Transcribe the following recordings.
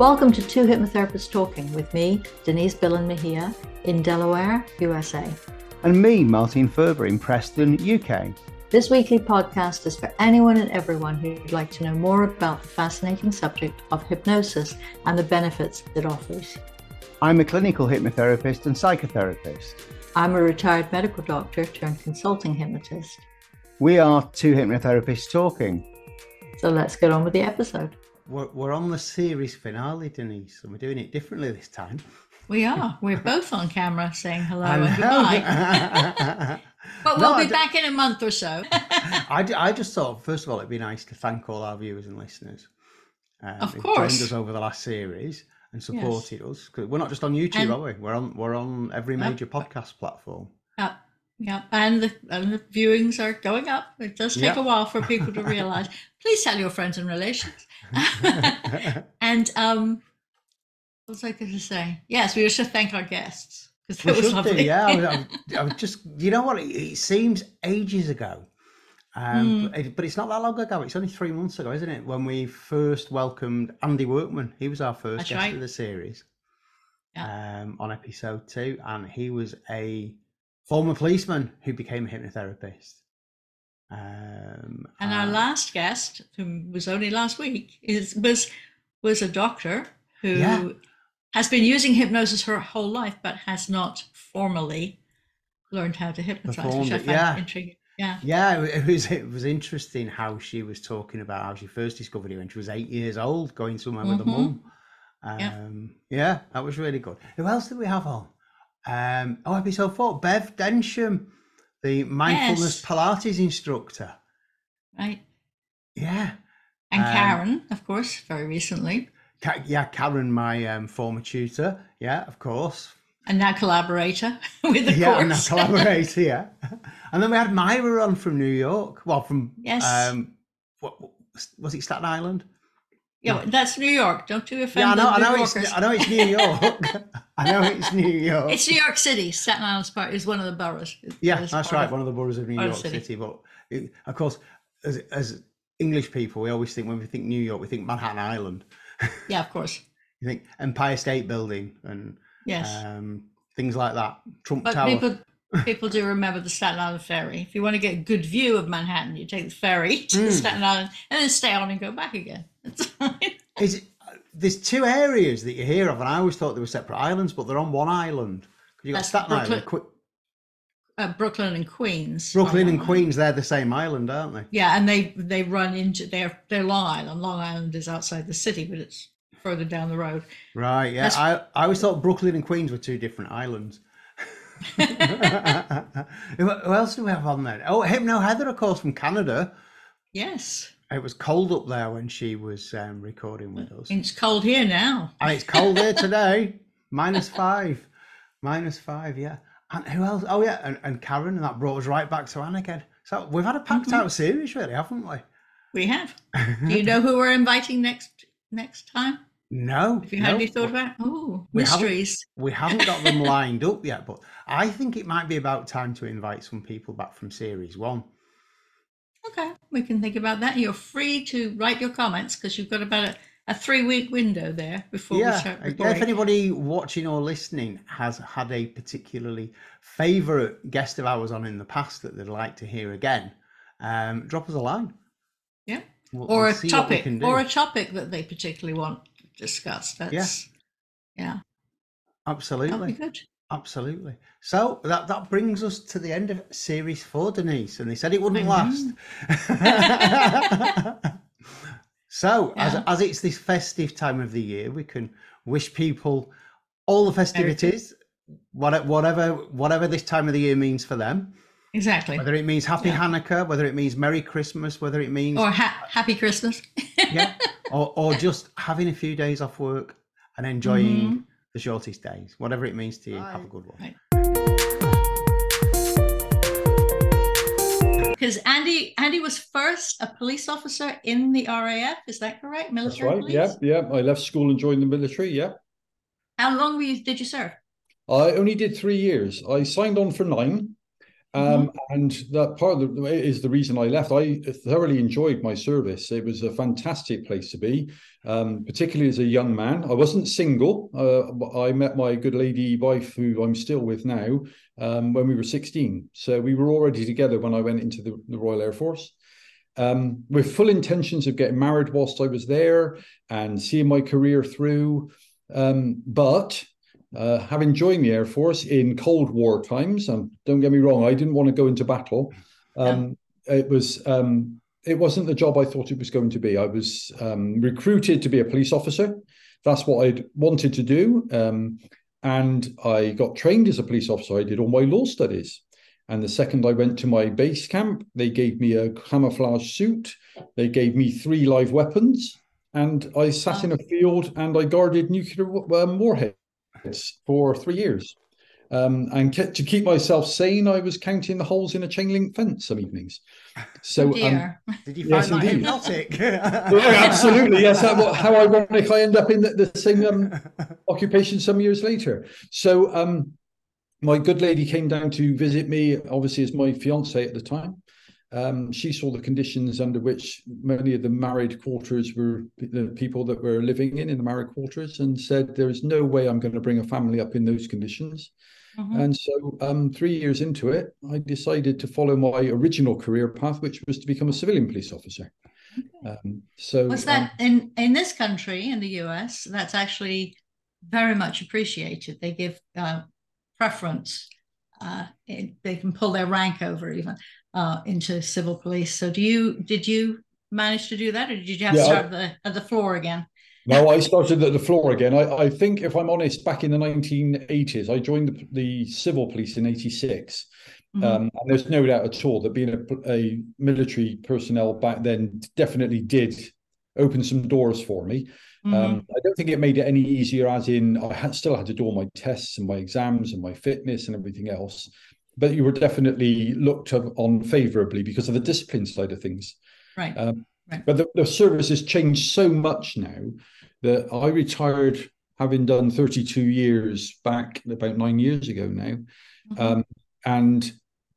Welcome to Two Hypnotherapists Talking with me, Denise Billen Mejia, in Delaware, USA. And me, Martin Furber, in Preston, UK. This weekly podcast is for anyone and everyone who'd like to know more about the fascinating subject of hypnosis and the benefits it offers. I'm a clinical hypnotherapist and psychotherapist. I'm a retired medical doctor turned consulting hypnotist. We are two hypnotherapists talking. So let's get on with the episode. We're, we're on the series finale, Denise, and we're doing it differently this time. We are. We're both on camera saying hello and goodbye. but we'll no, be back in a month or so. I, I just thought, first of all, it'd be nice to thank all our viewers and listeners. Um, of course. joined us over the last series and supported yes. us. Cause we're not just on YouTube, and, are we? We're on we're on every major podcast platform. Yeah, yeah, and the and the viewings are going up. It does take a while for people to realize. Please tell your friends and relations. and um, what was I going to say? Yes, we should thank our guests because it was lovely. Do, yeah, I, I, I, was just you know what? It, it seems ages ago. Um, mm. but, but, it's not that long ago. It's only three months ago, isn't it? When we first welcomed Andy Workman. He was our first That's guest right. of the series yeah. um, on episode two. And he was a former policeman who became a hypnotherapist. Um, and our last guest, who was only last week, is was was a doctor who yeah. has been using hypnosis her whole life, but has not formally learned how to hypnotize, Performed which I yeah. intriguing. Yeah, yeah, it was it was interesting how she was talking about how she first discovered it when she was eight years old, going somewhere mm-hmm. with a mum. Um, yeah. yeah, that was really good. Who else did we have on? Um, oh, episode four, Bev Densham the mindfulness yes. Pilates instructor. Right. Yeah. And um, Karen, of course, very recently. yeah, Karen, my um, former tutor. Yeah, of course. And now collaborator with the yeah, course. now collaborator. yeah. And then we had Mayra on from New York. Well, from yes. Um, what was it? Staten Island. Yeah, that's New York. Don't you offend yeah, I know, I know it's, I know it's New York. I know it's New York. It's New York City. Staten Island's part is one of the boroughs. Yeah, that's right. Of, one of the boroughs of New York City. City. But it, of course, as, as English people, we always think when we think New York, we think Manhattan Island. Yeah, of course. you think Empire State Building and yes, um, things like that. Trump but Tower. People, people do remember the Staten Island ferry. If you want to get a good view of Manhattan, you take the ferry to mm. Staten Island and then stay on and go back again. Is it, there's two areas that you hear of, and I always thought they were separate islands, but they're on one island. You got That's Staten Brooklyn, Island, Qu- uh, Brooklyn and Queens. Brooklyn and Queens, they're the same island, aren't they? Yeah, and they they run into they're they're Long Island. Long Island is outside the city, but it's further down the road. Right. Yeah. That's, I I always thought Brooklyn and Queens were two different islands. who else do we have on there? Oh, Hypno Heather, of course, from Canada. Yes. It was cold up there when she was um, recording with us. It's cold here now. And it's cold here today. Minus five. Minus five, yeah. And who else? Oh, yeah. And, and Karen, and that brought us right back to Anna So we've had a packed mm-hmm. out series, really, haven't we? We have. Do you know who we're inviting next next time? No. Have you had no. any thought about? Oh, mysteries. Haven't, we haven't got them lined up yet, but I think it might be about time to invite some people back from series one. Okay, we can think about that. You're free to write your comments because you've got about a, a three week window there before yeah, we start recording. If anybody watching or listening has had a particularly favourite guest of ours on in the past that they'd like to hear again, um, drop us a line. Yeah. We'll, or we'll a topic, or a topic that they particularly want discussed. That's yeah, yeah, absolutely. That'd be good. Absolutely. So that that brings us to the end of series four, Denise, and they said it wouldn't last. so yeah. as as it's this festive time of the year, we can wish people all the festivities, whatever whatever this time of the year means for them. Exactly. Whether it means Happy yeah. Hanukkah, whether it means Merry Christmas, whether it means or ha- Happy Christmas. yeah. Or or just having a few days off work and enjoying. Mm-hmm the shortest days, whatever it means to you. Have a good one. Because Andy, Andy was first a police officer in the RAF. Is that correct? Military That's right. Police? Yeah, yeah. I left school and joined the military. Yeah. How long were you, did you serve? I only did three years. I signed on for nine, Um, mm-hmm. And that part of the is the reason I left. I thoroughly enjoyed my service. It was a fantastic place to be, um, particularly as a young man. I wasn't single. Uh, I met my good lady wife, who I'm still with now, um, when we were 16. So we were already together when I went into the, the Royal Air Force. Um, with full intentions of getting married whilst I was there and seeing my career through. Um, but uh, having joined the Air Force in Cold War times, and don't get me wrong, I didn't want to go into battle. Um, yeah. It was um, it wasn't the job I thought it was going to be. I was um, recruited to be a police officer. That's what I'd wanted to do, um, and I got trained as a police officer. I did all my law studies. And the second I went to my base camp, they gave me a camouflage suit. They gave me three live weapons, and I sat in a field and I guarded nuclear um, warheads for three years. Um, and ke- to keep myself sane, I was counting the holes in a chain link fence some evenings. So, oh um, did you find yes, that hypnotic? yeah, absolutely. Yes. How, how, ironic I end up in the, the same um, occupation some years later. So, um, my good lady came down to visit me, obviously, as my fiance at the time. Um, she saw the conditions under which many of the married quarters were the people that were living in in the married quarters and said there is no way i'm going to bring a family up in those conditions. Mm-hmm. and so um, three years into it i decided to follow my original career path which was to become a civilian police officer. Um, so was that um, in in this country in the us that's actually very much appreciated. They give uh, preference uh, it, they can pull their rank over even uh, into civil police. So do you did you manage to do that, or did you have yeah, to start I, at, the, at the floor again? No, I started at the floor again. I, I think, if I'm honest, back in the 1980s, I joined the, the civil police in '86. Mm-hmm. Um, and there's no doubt at all that being a, a, military personnel back then definitely did open some doors for me. Mm-hmm. Um, I don't think it made it any easier, as in I had, still had to do all my tests and my exams and my fitness and everything else but you were definitely looked on favorably because of the discipline side of things. Right. Um, right. But the, the service has changed so much now that I retired having done 32 years back about nine years ago now. Mm-hmm. Um, and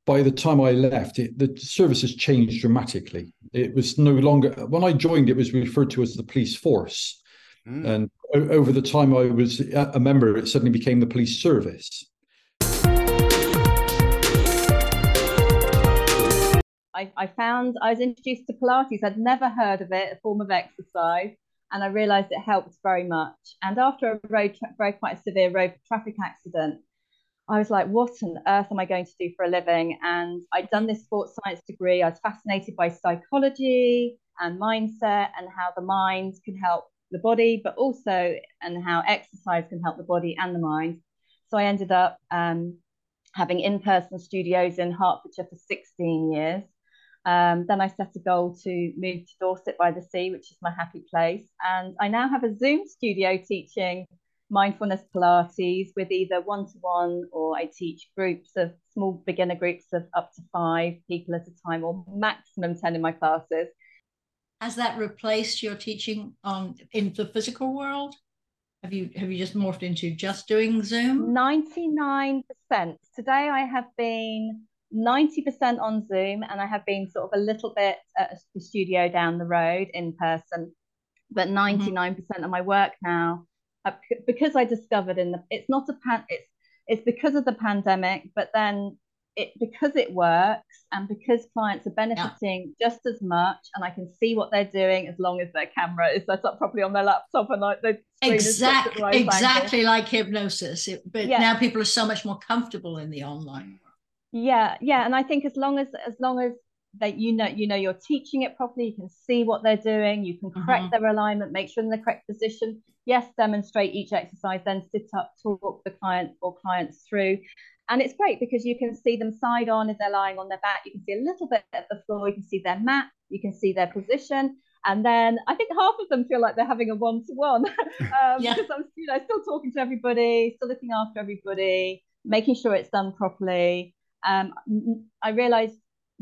by the time I left, it, the service has changed dramatically. It was no longer, when I joined, it was referred to as the police force. Mm. And o- over the time I was a member, it suddenly became the police service. I, I found I was introduced to Pilates. I'd never heard of it, a form of exercise, and I realised it helped very much. And after a road, tra- very quite a severe road traffic accident, I was like, what on earth am I going to do for a living? And I'd done this sports science degree. I was fascinated by psychology and mindset and how the mind can help the body, but also and how exercise can help the body and the mind. So I ended up um, having in-person studios in Hertfordshire for 16 years. Um, then I set a goal to move to Dorset by the Sea, which is my happy place. And I now have a Zoom studio teaching mindfulness Pilates with either one to one or I teach groups of small beginner groups of up to five people at a time or maximum 10 in my classes. Has that replaced your teaching on in the physical world? Have you have you just morphed into just doing Zoom? 99%. Today I have been 90% on Zoom, and I have been sort of a little bit at the studio down the road in person. But 99% mm-hmm. of my work now, uh, because I discovered in the, it's not a pan, it's it's because of the pandemic, but then it because it works and because clients are benefiting yeah. just as much, and I can see what they're doing as long as their camera is set up properly on their laptop and like the exactly exactly like hypnosis. It, but yeah. now people are so much more comfortable in the online yeah yeah and i think as long as as long as that you know you know you're teaching it properly you can see what they're doing you can correct mm-hmm. their alignment make sure in the correct position. Yes demonstrate each exercise then sit up talk the client or clients through. And it's great because you can see them side on if they're lying on their back. You can see a little bit of the floor you can see their mat you can see their position. And then I think half of them feel like they're having a one-to-one. Um, because I'm you know still talking to everybody, still looking after everybody, making sure it's done properly um, I realized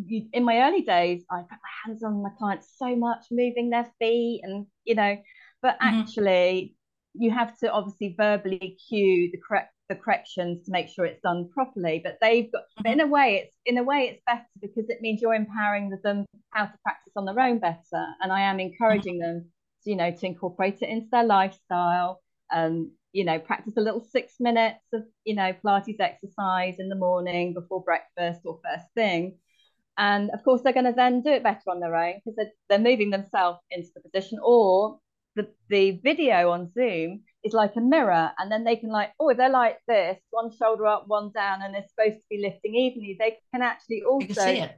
in my early days, I put my hands on my clients so much, moving their feet, and you know, but mm-hmm. actually, you have to obviously verbally cue the correct the corrections to make sure it's done properly. But they've got, but in a way, it's in a way it's better because it means you're empowering them how to practice on their own better. And I am encouraging them, to, you know, to incorporate it into their lifestyle. Um, you know, practice a little six minutes of, you know, Pilates exercise in the morning before breakfast or first thing. And of course, they're going to then do it better on their own because they're, they're moving themselves into the position. Or the, the video on Zoom is like a mirror. And then they can, like, oh, if they're like this, one shoulder up, one down, and they're supposed to be lifting evenly, they can actually also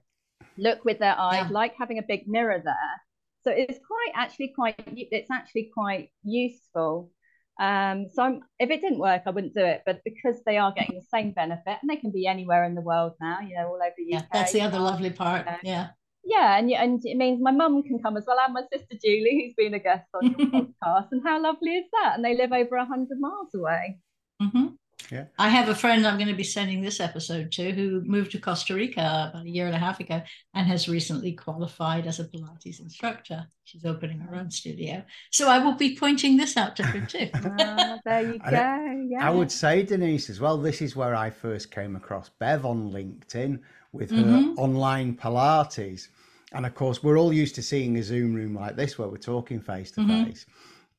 look with their eyes, yeah. like having a big mirror there. So it's quite actually quite, it's actually quite useful. Um, so I'm, if it didn't work, I wouldn't do it. But because they are getting the same benefit, and they can be anywhere in the world now, you know, all over the yeah, UK. That's the other lovely part. yeah. Yeah, and and it means my mum can come as well, and my sister Julie, who's been a guest on your podcast. And how lovely is that? And they live over hundred miles away. Mm-hmm. Yeah. I have a friend I'm going to be sending this episode to who moved to Costa Rica about a year and a half ago and has recently qualified as a Pilates instructor. She's opening her own studio. So I will be pointing this out to her too. oh, there you go. Yeah. I would say, Denise, as well, this is where I first came across Bev on LinkedIn with her mm-hmm. online Pilates. And of course, we're all used to seeing a Zoom room like this where we're talking face to face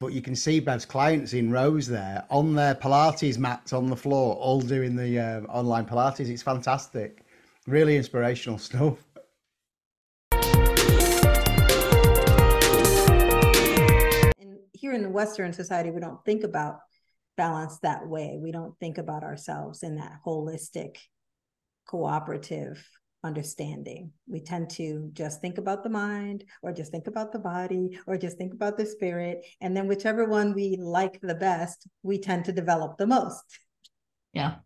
but you can see Bev's clients in rows there on their Pilates mats on the floor, all doing the uh, online Pilates. It's fantastic, really inspirational stuff. And here in the Western society, we don't think about balance that way. We don't think about ourselves in that holistic, cooperative understanding. We tend to just think about the mind or just think about the body or just think about the spirit. And then whichever one we like the best, we tend to develop the most. Yeah.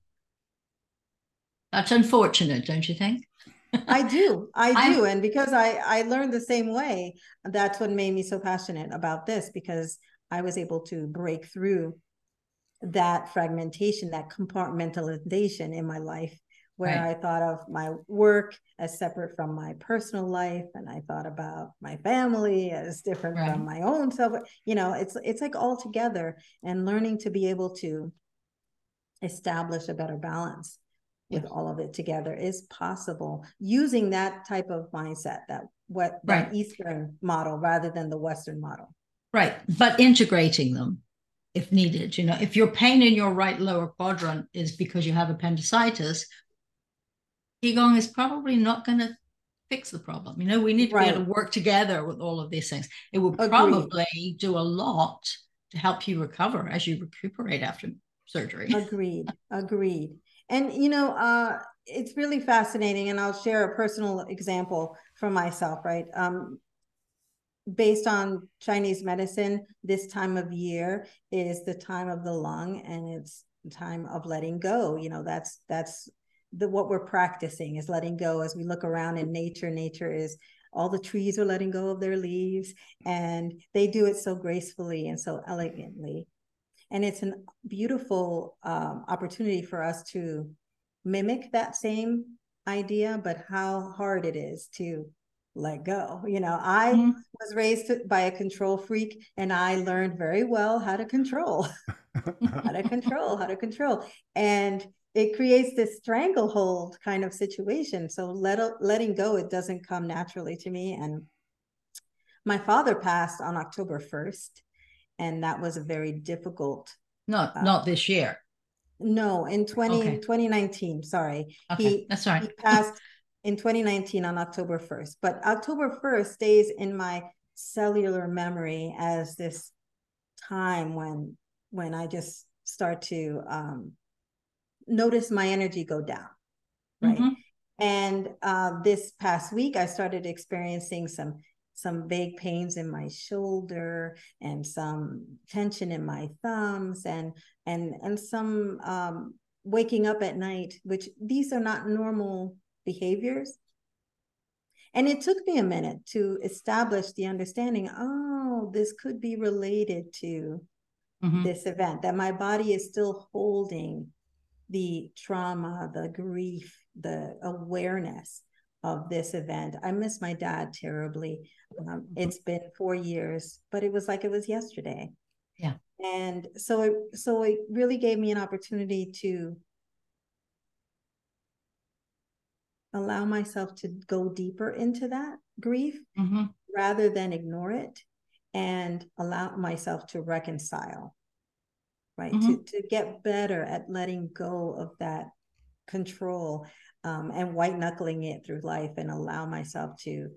That's unfortunate, don't you think? I do. I do. and because I, I learned the same way, that's what made me so passionate about this because I was able to break through that fragmentation, that compartmentalization in my life where right. I thought of my work as separate from my personal life and I thought about my family as different right. from my own self you know it's it's like all together and learning to be able to establish a better balance with all of it together is possible using that type of mindset that what right. that eastern model rather than the western model right but integrating them if needed you know if your pain in your right lower quadrant is because you have appendicitis Qigong is probably not going to fix the problem. You know, we need to right. be able to work together with all of these things. It will Agreed. probably do a lot to help you recover as you recuperate after surgery. Agreed. Agreed. And you know, uh, it's really fascinating, and I'll share a personal example for myself. Right, um, based on Chinese medicine, this time of year is the time of the lung, and it's time of letting go. You know, that's that's the what we're practicing is letting go as we look around in nature. Nature is all the trees are letting go of their leaves and they do it so gracefully and so elegantly. And it's a beautiful um, opportunity for us to mimic that same idea but how hard it is to let go. You know i mm-hmm. was raised by a control freak and i learned very well how to control. How to control how to control. And it creates this stranglehold kind of situation. So let, letting go, it doesn't come naturally to me. And my father passed on October 1st, and that was a very difficult. Not, uh, not this year. No, in 20, okay. 2019, sorry. Okay, he, that's right. he passed in 2019 on October 1st. But October 1st stays in my cellular memory as this time when when I just start to um, notice my energy go down right mm-hmm. and uh, this past week i started experiencing some some vague pains in my shoulder and some tension in my thumbs and and and some um, waking up at night which these are not normal behaviors and it took me a minute to establish the understanding oh this could be related to mm-hmm. this event that my body is still holding the trauma, the grief, the awareness of this event. I miss my dad terribly. Um, mm-hmm. it's been four years, but it was like it was yesterday. Yeah. And so it so it really gave me an opportunity to allow myself to go deeper into that grief mm-hmm. rather than ignore it and allow myself to reconcile right? Mm-hmm. to, to get better at letting go of that control um, and white knuckling it through life and allow myself to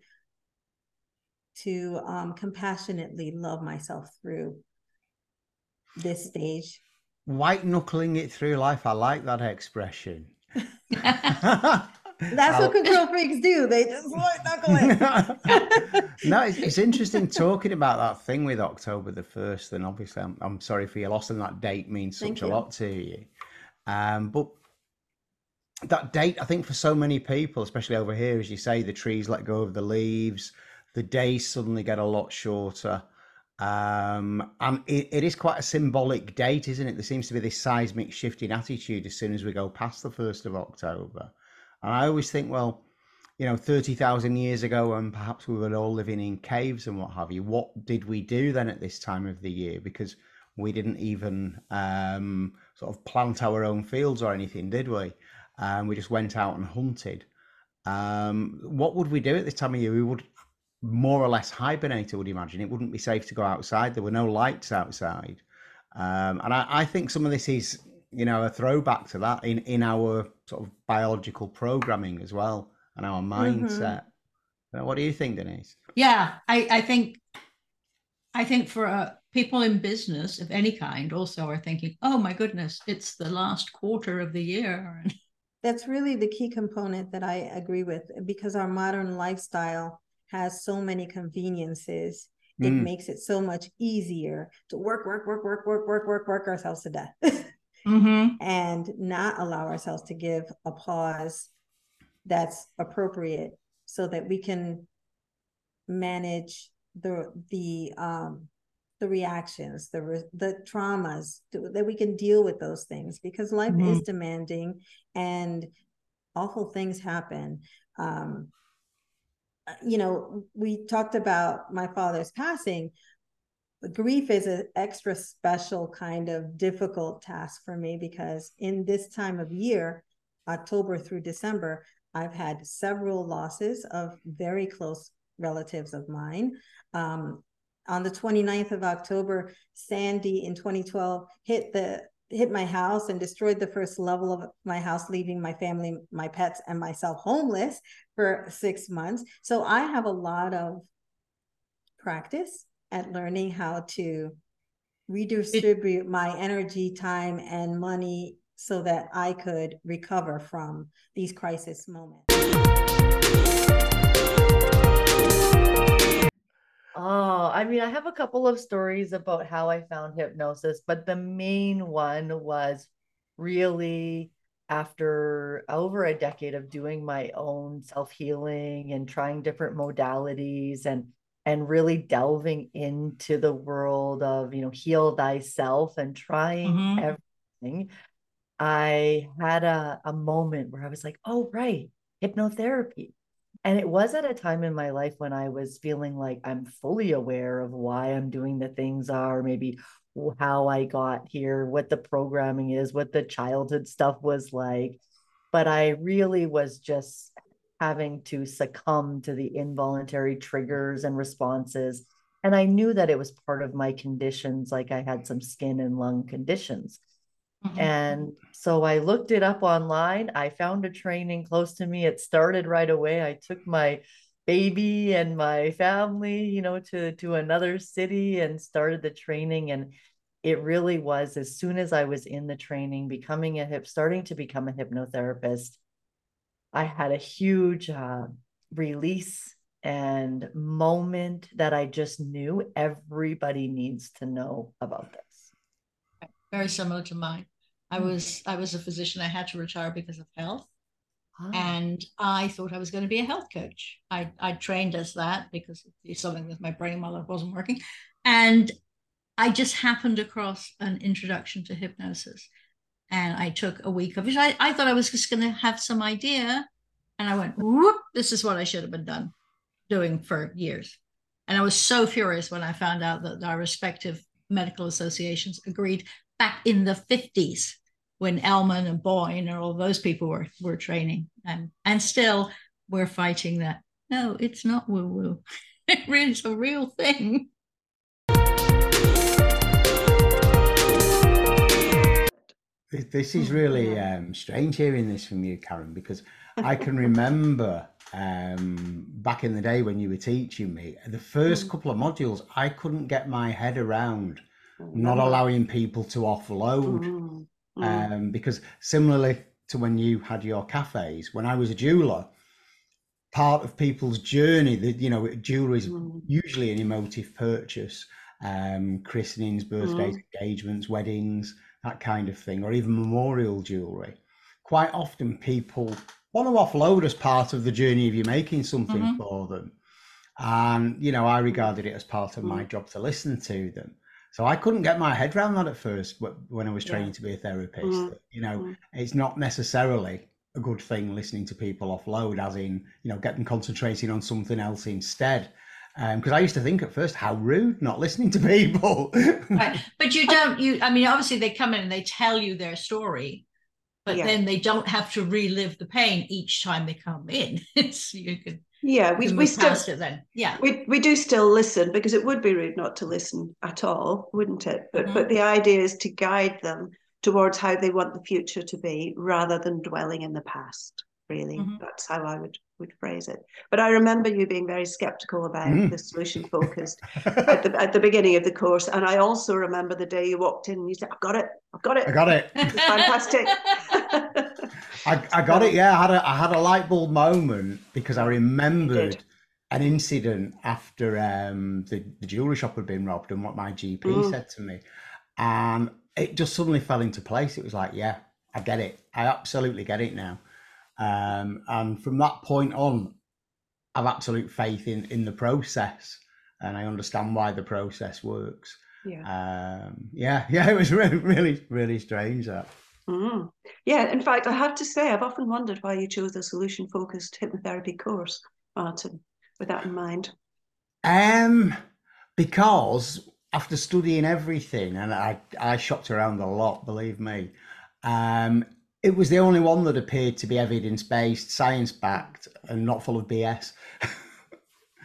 to um, compassionately love myself through this stage. White knuckling it through life. I like that expression That's I'll... what control freaks do. They just white knuckle it. no, it's, it's, interesting talking about that thing with October the first. And obviously, I'm, I'm sorry for your loss, and that date means such Thank a you. lot to you. Um, but that date, I think, for so many people, especially over here, as you say, the trees let go of the leaves, the days suddenly get a lot shorter. Um, and it, it is quite a symbolic date, isn't it? There seems to be this seismic shift in attitude as soon as we go past the 1st of October. And I always think, well, you know, 30,000 years ago, and perhaps we were all living in caves and what have you, what did we do then at this time of the year? Because we didn't even um, sort of plant our own fields or anything, did we? Um, we just went out and hunted. Um, what would we do at this time of year? We would more or less hibernate, I would imagine. It wouldn't be safe to go outside. There were no lights outside. Um, and I, I, think some of this is you know, a throwback to that in, in our sort of biological programming as well and our mm-hmm. mindset. Mm-hmm. What do you think, Denise? Yeah, I, I think I think for uh, people in business of any kind also are thinking, oh my goodness, it's the last quarter of the year. That's really the key component that I agree with because our modern lifestyle has so many conveniences. It mm. makes it so much easier to work, work, work, work, work, work, work, work ourselves to death. mm-hmm. and not allow ourselves to give a pause that's appropriate so that we can manage the the um the reactions the re- the traumas that we can deal with those things because life mm-hmm. is demanding and awful things happen um you know we talked about my father's passing grief is an extra special kind of difficult task for me because in this time of year, October through December, I've had several losses of very close relatives of mine. Um, on the 29th of October, Sandy in 2012 hit the hit my house and destroyed the first level of my house, leaving my family, my pets, and myself homeless for six months. So I have a lot of practice at learning how to redistribute my energy, time, and money so that I could recover from these crisis moments. Oh, I mean, I have a couple of stories about how I found hypnosis, but the main one was really after over a decade of doing my own self healing and trying different modalities and and really delving into the world of you know heal thyself and trying mm-hmm. everything i had a, a moment where i was like oh right hypnotherapy and it was at a time in my life when i was feeling like i'm fully aware of why i'm doing the things are maybe how i got here what the programming is what the childhood stuff was like but i really was just having to succumb to the involuntary triggers and responses. And I knew that it was part of my conditions, like I had some skin and lung conditions. Mm-hmm. And so I looked it up online. I found a training close to me. It started right away. I took my baby and my family, you know, to to another city and started the training and it really was as soon as I was in the training becoming a hip starting to become a hypnotherapist I had a huge uh, release and moment that I just knew everybody needs to know about this. Very similar to mine. I hmm. was I was a physician. I had to retire because of health. Ah. And I thought I was going to be a health coach. I, I trained as that because it's something with my brain while it wasn't working. And I just happened across an introduction to hypnosis and I took a week of it. I, I thought I was just going to have some idea. And I went, whoop, this is what I should have been done doing for years. And I was so furious when I found out that our respective medical associations agreed back in the 50s when Elman and Boyne and all those people were, were training. And, and still we're fighting that. No, it's not woo woo. it's a real thing. This is really um, strange hearing this from you, Karen, because I can remember um, back in the day when you were teaching me, the first mm. couple of modules, I couldn't get my head around not allowing people to offload. Mm. Mm. Um, because similarly to when you had your cafes, when I was a jeweler, part of people's journey, that you know, jewelry is usually an emotive purchase, um, christenings, birthdays, engagements, weddings that kind of thing, or even memorial jewelry. Quite often, people want to offload as part of the journey of you making something mm-hmm. for them. And, you know, I regarded it as part of my mm. job to listen to them. So I couldn't get my head around that at first when I was training yeah. to be a therapist. Mm-hmm. You know, mm-hmm. it's not necessarily a good thing listening to people offload, as in, you know, get them concentrating on something else instead because um, I used to think at first how rude not listening to people. right. But you don't. You, I mean, obviously they come in and they tell you their story, but yeah. then they don't have to relive the pain each time they come in. It's you can. Yeah, we, we still it then. Yeah, we we do still listen because it would be rude not to listen at all, wouldn't it? But mm-hmm. but the idea is to guide them towards how they want the future to be, rather than dwelling in the past. Really, mm-hmm. that's how I would would phrase it. But I remember you being very skeptical about mm. the solution focused at, the, at the beginning of the course. And I also remember the day you walked in and you said, I've got it, I've got it. I got it. It's fantastic. I, I got it, yeah. I had a I had a light bulb moment because I remembered an incident after um, the, the jewelry shop had been robbed and what my GP mm. said to me. And it just suddenly fell into place. It was like, yeah, I get it. I absolutely get it now. Um, and from that point on, I've absolute faith in in the process, and I understand why the process works. Yeah, um, yeah, yeah. It was really, really, really strange that. Mm. Yeah, in fact, I have to say, I've often wondered why you chose a solution focused hypnotherapy course, Martin, with that in mind. Um, because after studying everything, and I, I shopped around a lot, believe me, um, it was the only one that appeared to be evidence based, science backed, and not full of BS.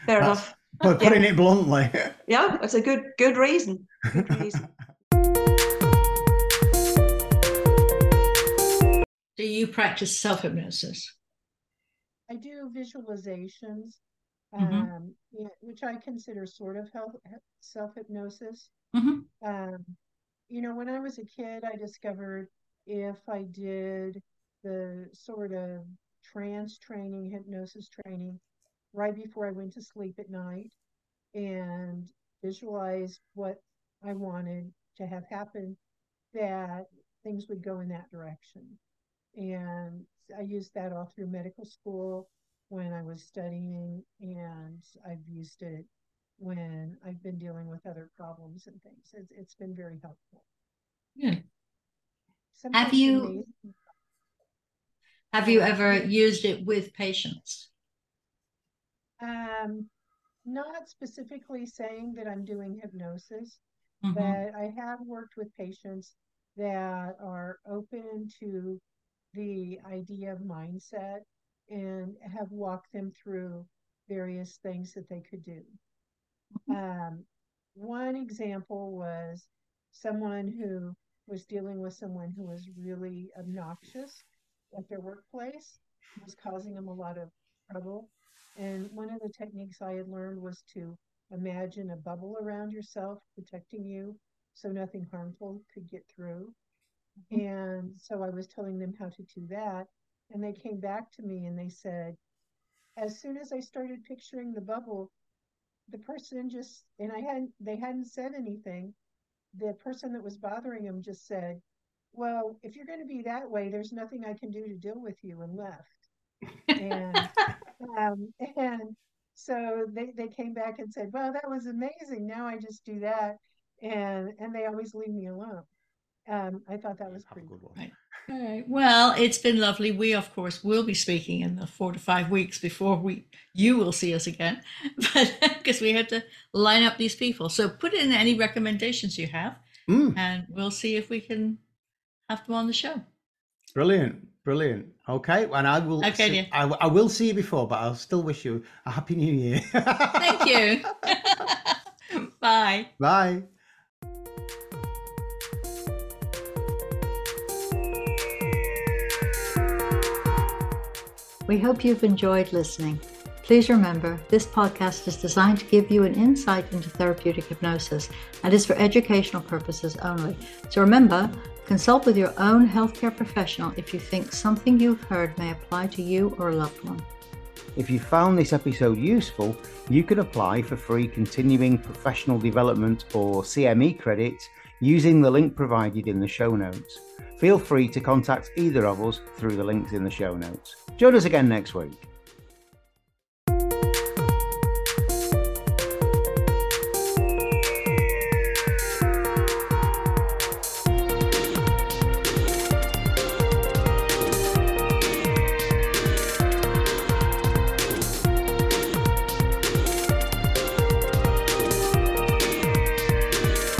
Fair enough. But putting yeah. it bluntly. Yeah, that's a good good reason. Good reason. Do you practice self hypnosis? I do visualizations, mm-hmm. um, yeah, which I consider sort of self hypnosis. Mm-hmm. Um, you know, when I was a kid, I discovered if I did the sort of trance training, hypnosis training right before I went to sleep at night and visualize what I wanted to have happen, that things would go in that direction. And I used that all through medical school when I was studying, and I've used it when I've been dealing with other problems and things. it's, it's been very helpful. Yeah. Sometimes have you have you ever used it with patients? Um, not specifically saying that I'm doing hypnosis, mm-hmm. but I have worked with patients that are open to the idea of mindset and have walked them through various things that they could do. Mm-hmm. Um, one example was someone who was dealing with someone who was really obnoxious at their workplace, was causing them a lot of trouble. And one of the techniques I had learned was to imagine a bubble around yourself protecting you so nothing harmful could get through. Mm-hmm. And so I was telling them how to do that. And they came back to me and they said, as soon as I started picturing the bubble, the person just, and I hadn't, they hadn't said anything, the person that was bothering him just said, Well, if you're going to be that way, there's nothing I can do to deal with you, and left. and, um, and so they, they came back and said, Well, that was amazing. Now I just do that. And, and they always leave me alone. Um, I thought that was pretty good. Right. Right. Well, it's been lovely. We, of course, will be speaking in the four to five weeks before we you will see us again, but because we had to line up these people. So put in any recommendations you have, mm. and we'll see if we can have them on the show. Brilliant, brilliant. Okay, and I will. Okay, see, I, I will see you before, but I'll still wish you a happy New Year. Thank you. Bye. Bye. We hope you've enjoyed listening. Please remember, this podcast is designed to give you an insight into therapeutic hypnosis and is for educational purposes only. So remember, consult with your own healthcare professional if you think something you've heard may apply to you or a loved one. If you found this episode useful, you can apply for free continuing professional development or CME credits using the link provided in the show notes. Feel free to contact either of us through the links in the show notes. Join us again next week.